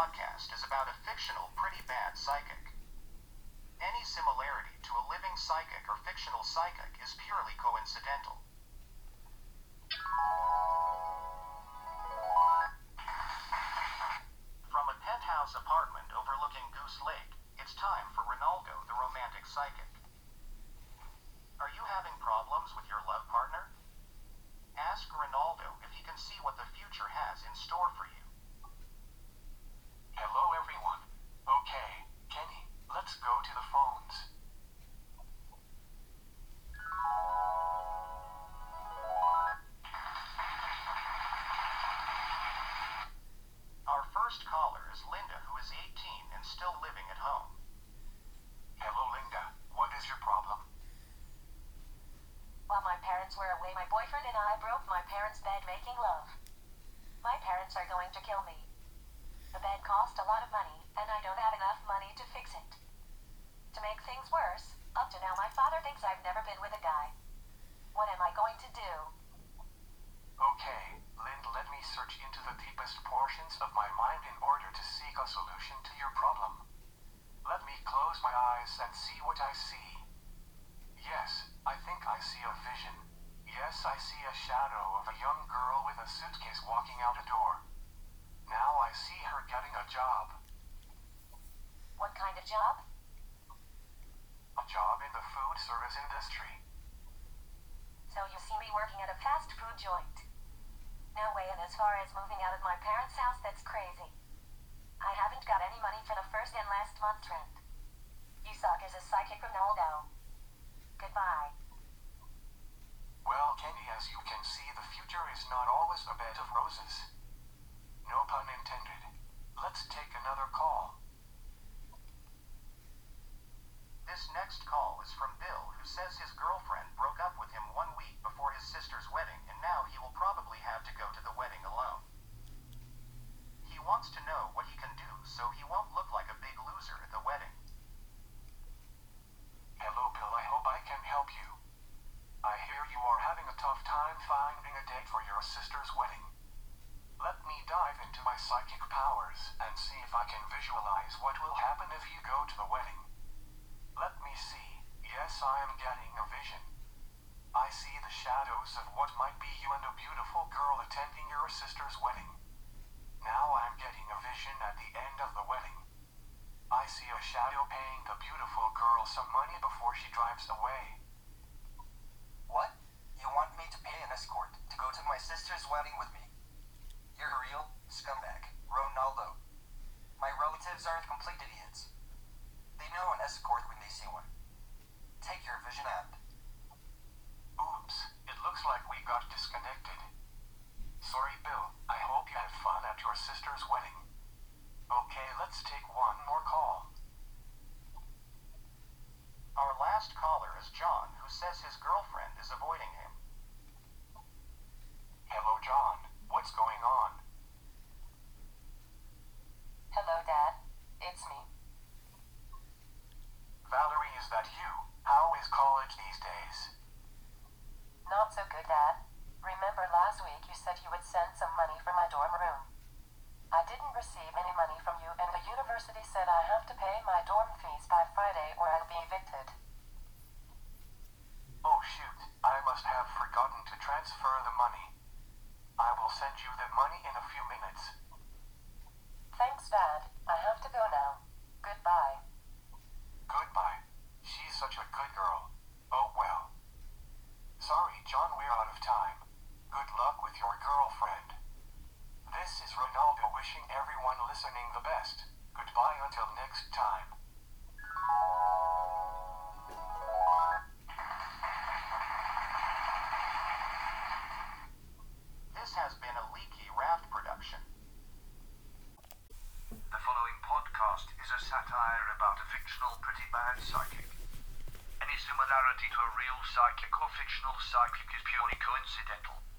podcast is about a fictional pretty bad psychic. Any similarity to a living psychic or fictional psychic is purely coincidental. From a penthouse apartment overlooking Goose Lake, it's time for Ronaldo, the romantic psychic. Are you having problems with your love partner? Ask Ronaldo if he can see what the future has in store for you. My boyfriend and I broke my parents' bed making love. My parents are going to kill me. The bed cost a lot of money, and I don't have enough money to fix it. To make things worse, up to now my father thinks I've never been with a guy. What am I going to do? Okay, Lind, let me search into the deepest portions of my mind in order to seek a solution to your problem. Let me close my eyes and see what I see. Yes, I think I see a vision. Yes, I see a shadow of a young with walking out a door. Now I see her getting a job. What kind of job? A job in the food service industry. So you see me working at a fast food joint. No way, and as far as moving out of my parents' house, that's crazy. I haven't got any money for the first and last month rent. You suck as a psychic Ronaldo. Goodbye. Well, Kenny, as you can see, the future is always a bed of roses. No pun intended. Let's take another call. This next call is from Bill, who says his girlfriend broke up with him one week before his sister's wedding, and now he will probably have to go to the wedding alone. He wants to know what he can do so he won't look like a big loser at the wedding. Hello, Bill. I hope I can help you. I hear you are having a tough time finding a date for your sister's wedding. Let me dive into my psychic powers and see if I can visualize what will happen if you go to the wedding. Let me see. Yes, I am getting a vision. I see of what might be you and a beautiful girl attending your sister's wedding. Now I'm getting a vision at the end of the wedding. I see a shadow paying the beautiful girl some money before she drives away. What? You want me to pay an escort to go to my sister's wedding with me? You're a real scumbag, Ronaldo. My relatives aren't complete idiots. They know an escort when they see one. Take your vision out. Oops, it looks like we got disconnected. Sorry, Bill. I hope you had fun at your sister's wedding. Okay, let's take one more call. Our last caller is John, who says his girlfriend is avoiding him. Hello, John. What's going on? Hello, Dad. It's me. Valerie, is that you? How is college these days? Not so good, Dad. Remember last week you said you would send some money for my dorm room. I didn't receive any money from you, and the university said I have to pay my dorm fees by Friday or I'll be evicted. Oh, shoot. I must have forgotten to transfer the money. I will send you the money in a few minutes. Thanks, Dad. I have to go now. Goodbye. Goodbye. She's such a good girl. Oh well. Sorry, John, we're out of time. Good luck with your girlfriend. This is Ronaldo wishing everyone listening the best. Satire about a fictional pretty bad psychic. Any similarity to a real psychic or fictional psychic is purely coincidental.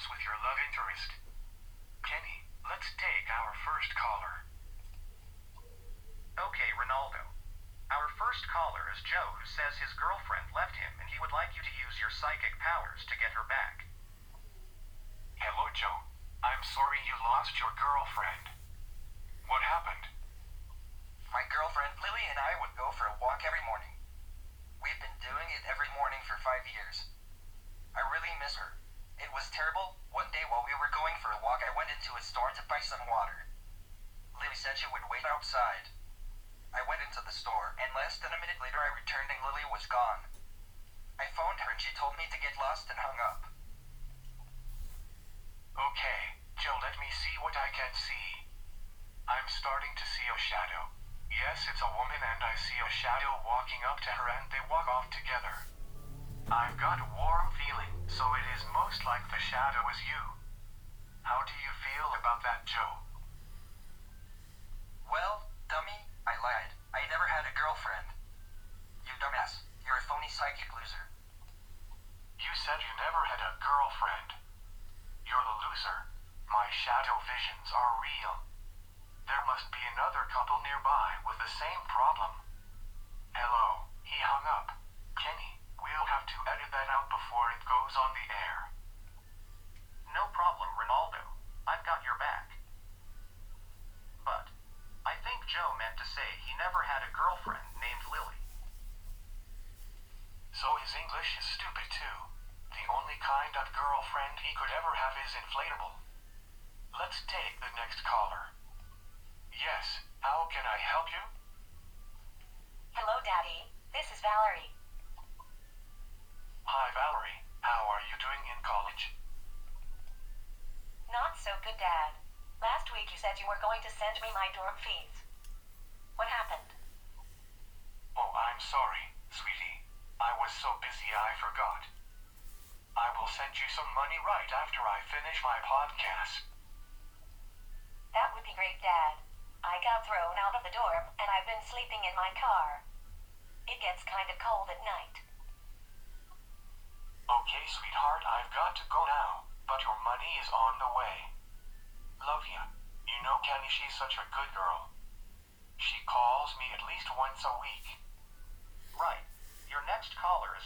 Problems with your love interest. Kenny, let's take our first caller. Okay, Ronaldo. Our first caller is Joe, who says his girlfriend left him and he would like you to use your psychic powers to get her back. Hello, Joe. I'm sorry you lost your girlfriend. What happened? My girlfriend Lily and I would go for a walk every morning. We've been doing it every morning for five years. I really miss her. It was terrible. One day while we were going for a walk, I went into a store to buy some water. Lily said she would wait outside. I went into the store, and less than a minute later, I returned and Lily was gone. I phoned her and she told me to get lost and hung up. Okay, Joe, let me see what I can see. I'm starting to see a shadow. Yes, it's a woman, and I see a shadow walking up to her, and they walk off together. I've got a warm feeling, so it is most shadow is you. How do you feel about that, Joe? Well, dummy, I lied. I never had a girlfriend. You dumbass. You're a phony psychic loser. You said you never had a girlfriend. You're the loser. My shadow visions are real. There must be another couple nearby with the same problem. Hello, he hung up. Kenny, we'll have to edit that out before it goes on the air. No problem, Ronaldo. I've got your back. But I think Joe meant to say he never had a girlfriend named Lily. So his English is stupid too. The only kind of girlfriend he could ever have is inflatable. Let's take the next caller. Yes, how can I help you? Hello, Daddy. This is Valerie. Hi, Valerie. How are you doing in college? Not so good, Dad. Last week you said you were going to send me my dorm fees. What happened? Oh, I'm sorry, sweetie. I was busy I forgot. I will send you some money right after I finish my podcast. That would be great, Dad. I got thrown out of the dorm, and I've been sleeping in my car. It gets kind of cold at night. Okay, sweetheart, I've got to go now, but your money is on the way. Love ya. You know Kenny, she's such a good girl. She calls me at least once a week. Right.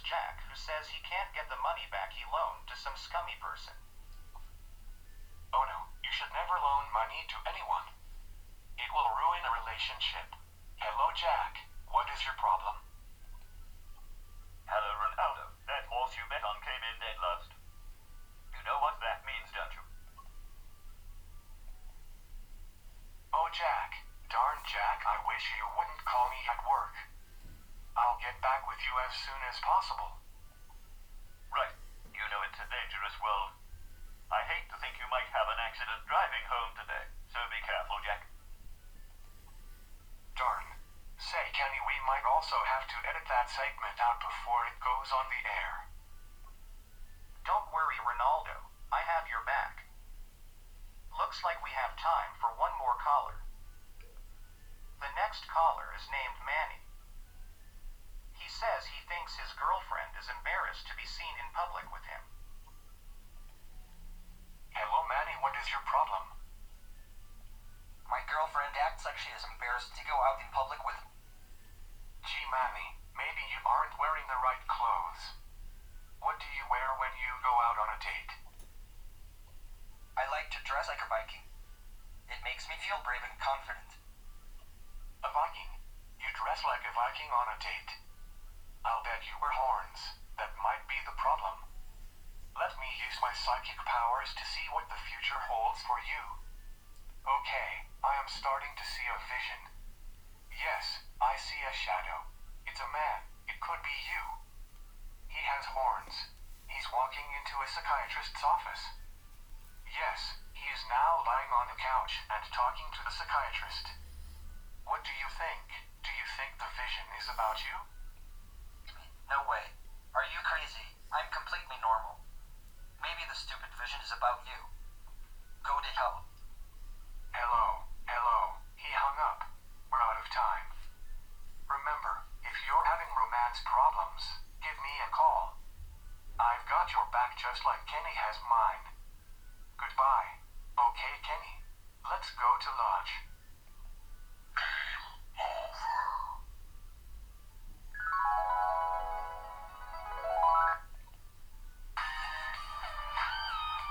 Jack, who says he can't get the money back he loaned to some scummy person. Oh no, you should never loan money to anyone. It will ruin a relationship. Hello, Jack. What is your problem? Hello, Ronaldo. That horse you bet on came in dead last. You know what that means, don't you? Oh, Jack. Darn, Jack, I wish you wouldn't call me at work. I'll get back with you as soon as possible. Right. You know it's a dangerous world. I hate to think you might have an accident driving home today, so be careful, Jack. Darn. Say, Kenny, we might also have to edit that segment out before it goes on the air. Don't worry, Ronaldo. I have your back. Looks like we have time for one more caller. The next caller is named Manny. He says he thinks his girlfriend is embarrassed to be seen in public with him. Hello, Manny, what is your problem? My girlfriend acts like she is embarrassed to go out in public with Gee, Manny, maybe you aren't wearing the right clothes. What do you wear when you go out on a date? I like to dress like a Viking. It and confident. A Viking. You dress like a Viking on a date. I'll bet you wear horns. That might be the problem. Let me use my psychic powers to see what the future holds for you. Okay, I am starting to see a vision. Yes, I see a shadow. It's a man. It could be you. He has horns. He's walking into a psychiatrist's office. Yes, he is now lying on the couch and talking to the psychiatrist. What do you think? Do you think the vision is about you? No way. Are you crazy? I'm completely normal. Maybe the stupid vision is about you. Go to hell. Hello, hello. He hung up. We're out of time. Remember, if you're having romance problems, give me a call. I've got your back just like Kenny has mine.